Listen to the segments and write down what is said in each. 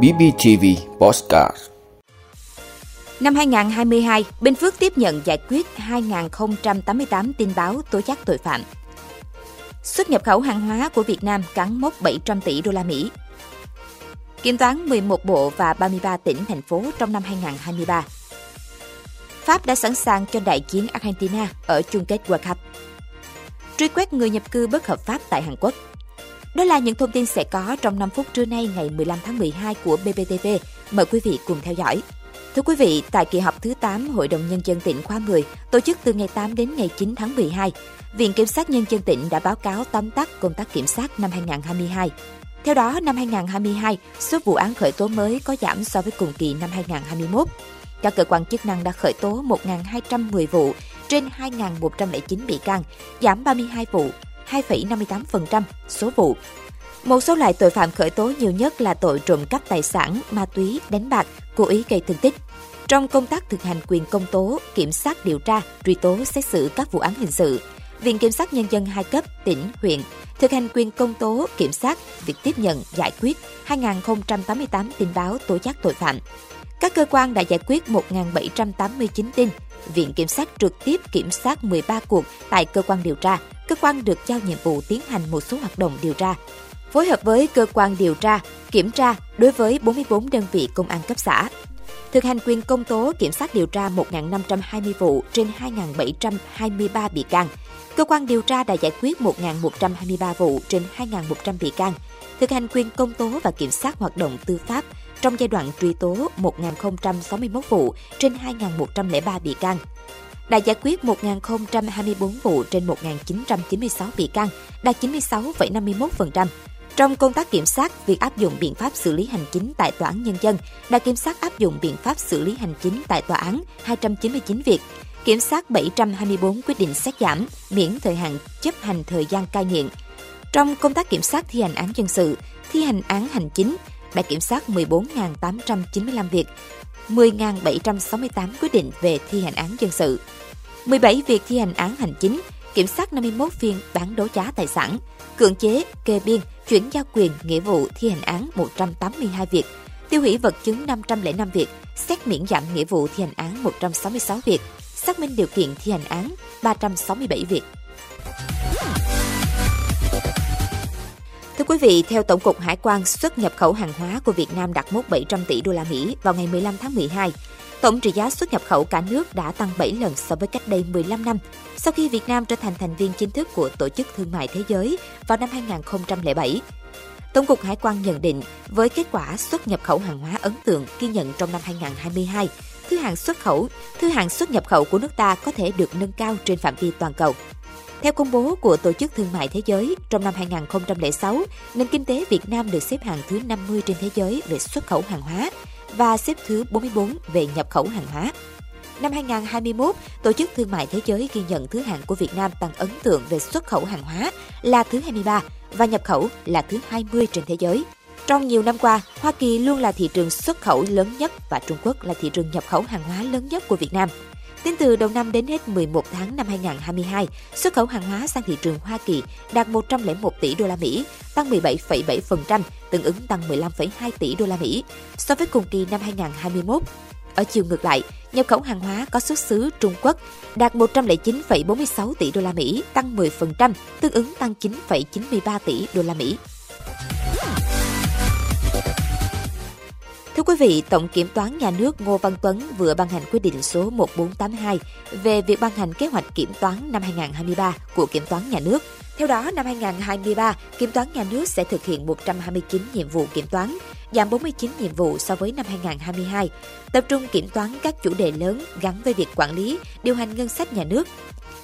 BBTV Postcard Năm 2022, Bình Phước tiếp nhận giải quyết 2.088 tin báo tố giác tội phạm. Xuất nhập khẩu hàng hóa của Việt Nam cắn mốc 700 tỷ đô la Mỹ. Kiểm toán 11 bộ và 33 tỉnh, thành phố trong năm 2023. Pháp đã sẵn sàng cho đại chiến Argentina ở chung kết World Cup. Truy quét người nhập cư bất hợp pháp tại Hàn Quốc. Đó là những thông tin sẽ có trong 5 phút trưa nay ngày 15 tháng 12 của BBTV. Mời quý vị cùng theo dõi. Thưa quý vị, tại kỳ họp thứ 8 Hội đồng Nhân dân tỉnh khóa 10, tổ chức từ ngày 8 đến ngày 9 tháng 12, Viện Kiểm sát Nhân dân tỉnh đã báo cáo tóm tắt công tác kiểm sát năm 2022. Theo đó, năm 2022, số vụ án khởi tố mới có giảm so với cùng kỳ năm 2021. Các cơ quan chức năng đã khởi tố 1.210 vụ trên 2.109 bị can, giảm 32 vụ, 2,58% số vụ. Một số loại tội phạm khởi tố nhiều nhất là tội trộm cắp tài sản, ma túy, đánh bạc, cố ý gây thương tích. Trong công tác thực hành quyền công tố, kiểm sát điều tra, truy tố xét xử các vụ án hình sự, Viện Kiểm sát Nhân dân hai cấp, tỉnh, huyện thực hành quyền công tố, kiểm sát, việc tiếp nhận, giải quyết 2.088 tin báo tố giác tội phạm. Các cơ quan đã giải quyết 1.789 tin, Viện Kiểm sát trực tiếp kiểm sát 13 cuộc tại cơ quan điều tra, cơ quan được giao nhiệm vụ tiến hành một số hoạt động điều tra. Phối hợp với cơ quan điều tra, kiểm tra đối với 44 đơn vị công an cấp xã. Thực hành quyền công tố kiểm sát điều tra 1.520 vụ trên 2.723 bị can. Cơ quan điều tra đã giải quyết 1.123 vụ trên 2.100 bị can. Thực hành quyền công tố và kiểm sát hoạt động tư pháp trong giai đoạn truy tố 1.061 vụ trên 2.103 bị can đã giải quyết 1.024 vụ trên 1.996 bị can, đạt 96,51%. Trong công tác kiểm sát, việc áp dụng biện pháp xử lý hành chính tại tòa án nhân dân đã kiểm sát áp dụng biện pháp xử lý hành chính tại tòa án 299 việc, kiểm sát 724 quyết định xét giảm, miễn thời hạn chấp hành thời gian cai nghiện. Trong công tác kiểm sát thi hành án dân sự, thi hành án hành chính đã kiểm soát 14.895 việc, 10.768 quyết định về thi hành án dân sự, 17 việc thi hành án hành chính, kiểm soát 51 phiên bán đấu giá tài sản, cưỡng chế, kê biên, chuyển giao quyền, nghĩa vụ thi hành án 182 việc, tiêu hủy vật chứng 505 việc, xét miễn giảm nghĩa vụ thi hành án 166 việc, xác minh điều kiện thi hành án 367 việc. Thưa quý vị, theo Tổng cục Hải quan, xuất nhập khẩu hàng hóa của Việt Nam đạt mốc 700 tỷ đô la Mỹ vào ngày 15 tháng 12. Tổng trị giá xuất nhập khẩu cả nước đã tăng 7 lần so với cách đây 15 năm, sau khi Việt Nam trở thành thành viên chính thức của Tổ chức Thương mại Thế giới vào năm 2007. Tổng cục Hải quan nhận định, với kết quả xuất nhập khẩu hàng hóa ấn tượng ghi nhận trong năm 2022, thứ hạng xuất khẩu, thứ hạng xuất nhập khẩu của nước ta có thể được nâng cao trên phạm vi toàn cầu. Theo công bố của Tổ chức Thương mại Thế giới, trong năm 2006, nền kinh tế Việt Nam được xếp hạng thứ 50 trên thế giới về xuất khẩu hàng hóa và xếp thứ 44 về nhập khẩu hàng hóa. Năm 2021, Tổ chức Thương mại Thế giới ghi nhận thứ hạng của Việt Nam tăng ấn tượng về xuất khẩu hàng hóa là thứ 23 và nhập khẩu là thứ 20 trên thế giới. Trong nhiều năm qua, Hoa Kỳ luôn là thị trường xuất khẩu lớn nhất và Trung Quốc là thị trường nhập khẩu hàng hóa lớn nhất của Việt Nam. Tính từ đầu năm đến hết 11 tháng năm 2022, xuất khẩu hàng hóa sang thị trường Hoa Kỳ đạt 101 tỷ đô la Mỹ, tăng 17,7%, tương ứng tăng 15,2 tỷ đô la Mỹ so với cùng kỳ năm 2021. Ở chiều ngược lại, nhập khẩu hàng hóa có xuất xứ Trung Quốc đạt 109,46 tỷ đô la Mỹ, tăng 10%, tương ứng tăng 9,93 tỷ đô la Mỹ. Thưa quý vị, Tổng Kiểm toán Nhà nước Ngô Văn Tuấn vừa ban hành quyết định số 1482 về việc ban hành kế hoạch kiểm toán năm 2023 của Kiểm toán Nhà nước. Theo đó, năm 2023, Kiểm toán Nhà nước sẽ thực hiện 129 nhiệm vụ kiểm toán, giảm 49 nhiệm vụ so với năm 2022, tập trung kiểm toán các chủ đề lớn gắn với việc quản lý, điều hành ngân sách nhà nước,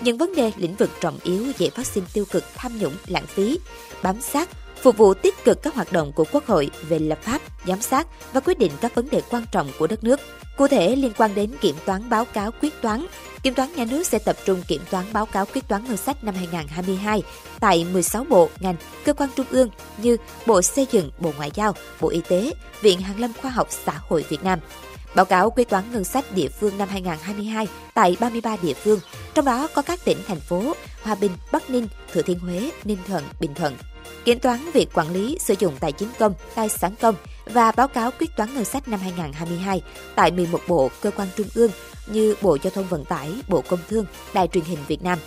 những vấn đề lĩnh vực trọng yếu dễ phát sinh tiêu cực tham nhũng lãng phí bám sát phục vụ tích cực các hoạt động của Quốc hội về lập pháp, giám sát và quyết định các vấn đề quan trọng của đất nước. Cụ thể liên quan đến kiểm toán báo cáo quyết toán, Kiểm toán nhà nước sẽ tập trung kiểm toán báo cáo quyết toán ngân sách năm 2022 tại 16 bộ, ngành, cơ quan trung ương như Bộ Xây dựng, Bộ Ngoại giao, Bộ Y tế, Viện Hàn lâm Khoa học Xã hội Việt Nam. Báo cáo quyết toán ngân sách địa phương năm 2022 tại 33 địa phương, trong đó có các tỉnh, thành phố Hòa Bình, Bắc Ninh, Thừa Thiên Huế, Ninh Thuận, Bình Thuận kiểm toán việc quản lý sử dụng tài chính công, tài sản công và báo cáo quyết toán ngân sách năm 2022 tại 11 bộ cơ quan trung ương như Bộ Giao thông Vận tải, Bộ Công Thương, Đài truyền hình Việt Nam.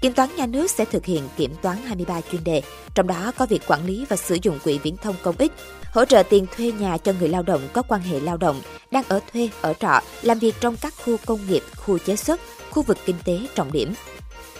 Kiểm toán nhà nước sẽ thực hiện kiểm toán 23 chuyên đề, trong đó có việc quản lý và sử dụng quỹ viễn thông công ích, hỗ trợ tiền thuê nhà cho người lao động có quan hệ lao động, đang ở thuê, ở trọ, làm việc trong các khu công nghiệp, khu chế xuất, khu vực kinh tế trọng điểm.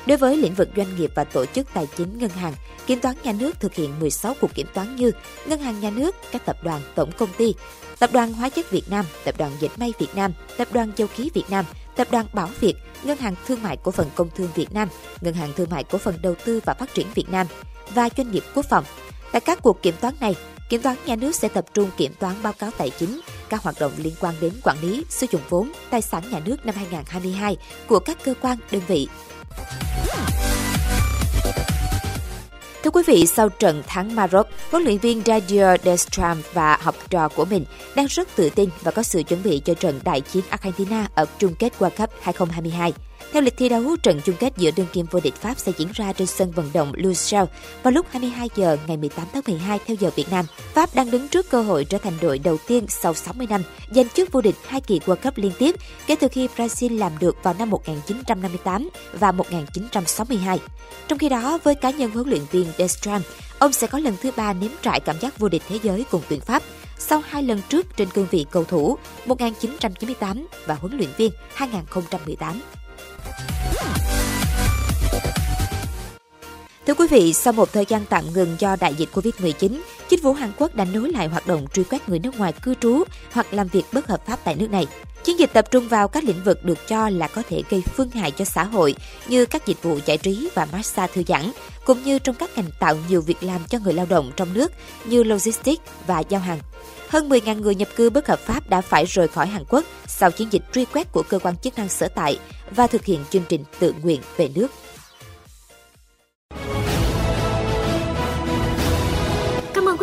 Đối với lĩnh vực doanh nghiệp và tổ chức tài chính ngân hàng, Kiểm toán nhà nước thực hiện 16 cuộc kiểm toán như Ngân hàng nhà nước, các tập đoàn, tổng công ty, Tập đoàn Hóa chất Việt Nam, Tập đoàn Dệt may Việt Nam, Tập đoàn Dầu khí Việt Nam, Tập đoàn Bảo Việt, Ngân hàng Thương mại Cổ phần Công thương Việt Nam, Ngân hàng Thương mại Cổ phần Đầu tư và Phát triển Việt Nam và doanh nghiệp quốc phòng. Tại các cuộc kiểm toán này, Kiểm toán nhà nước sẽ tập trung kiểm toán báo cáo tài chính, các hoạt động liên quan đến quản lý, sử dụng vốn, tài sản nhà nước năm 2022 của các cơ quan, đơn vị. Thưa quý vị, sau trận thắng Maroc, huấn luyện viên Didier Deschamps và học trò của mình đang rất tự tin và có sự chuẩn bị cho trận đại chiến Argentina ở chung kết World Cup 2022. Theo lịch thi đấu, trận chung kết giữa đương kim vô địch Pháp sẽ diễn ra trên sân vận động Lusail vào lúc 22 giờ ngày 18 tháng 12 theo giờ Việt Nam. Pháp đang đứng trước cơ hội trở thành đội đầu tiên sau 60 năm giành chức vô địch hai kỳ World Cup liên tiếp kể từ khi Brazil làm được vào năm 1958 và 1962. Trong khi đó, với cá nhân huấn luyện viên Deschamps, ông sẽ có lần thứ ba nếm trải cảm giác vô địch thế giới cùng tuyển Pháp sau hai lần trước trên cương vị cầu thủ 1998 và huấn luyện viên 2018. Thưa quý vị, sau một thời gian tạm ngừng do đại dịch Covid-19, chính phủ Hàn Quốc đã nối lại hoạt động truy quét người nước ngoài cư trú hoặc làm việc bất hợp pháp tại nước này. Chiến dịch tập trung vào các lĩnh vực được cho là có thể gây phương hại cho xã hội như các dịch vụ giải trí và massage thư giãn, cũng như trong các ngành tạo nhiều việc làm cho người lao động trong nước như logistics và giao hàng. Hơn 10.000 người nhập cư bất hợp pháp đã phải rời khỏi Hàn Quốc sau chiến dịch truy quét của cơ quan chức năng sở tại và thực hiện chương trình tự nguyện về nước.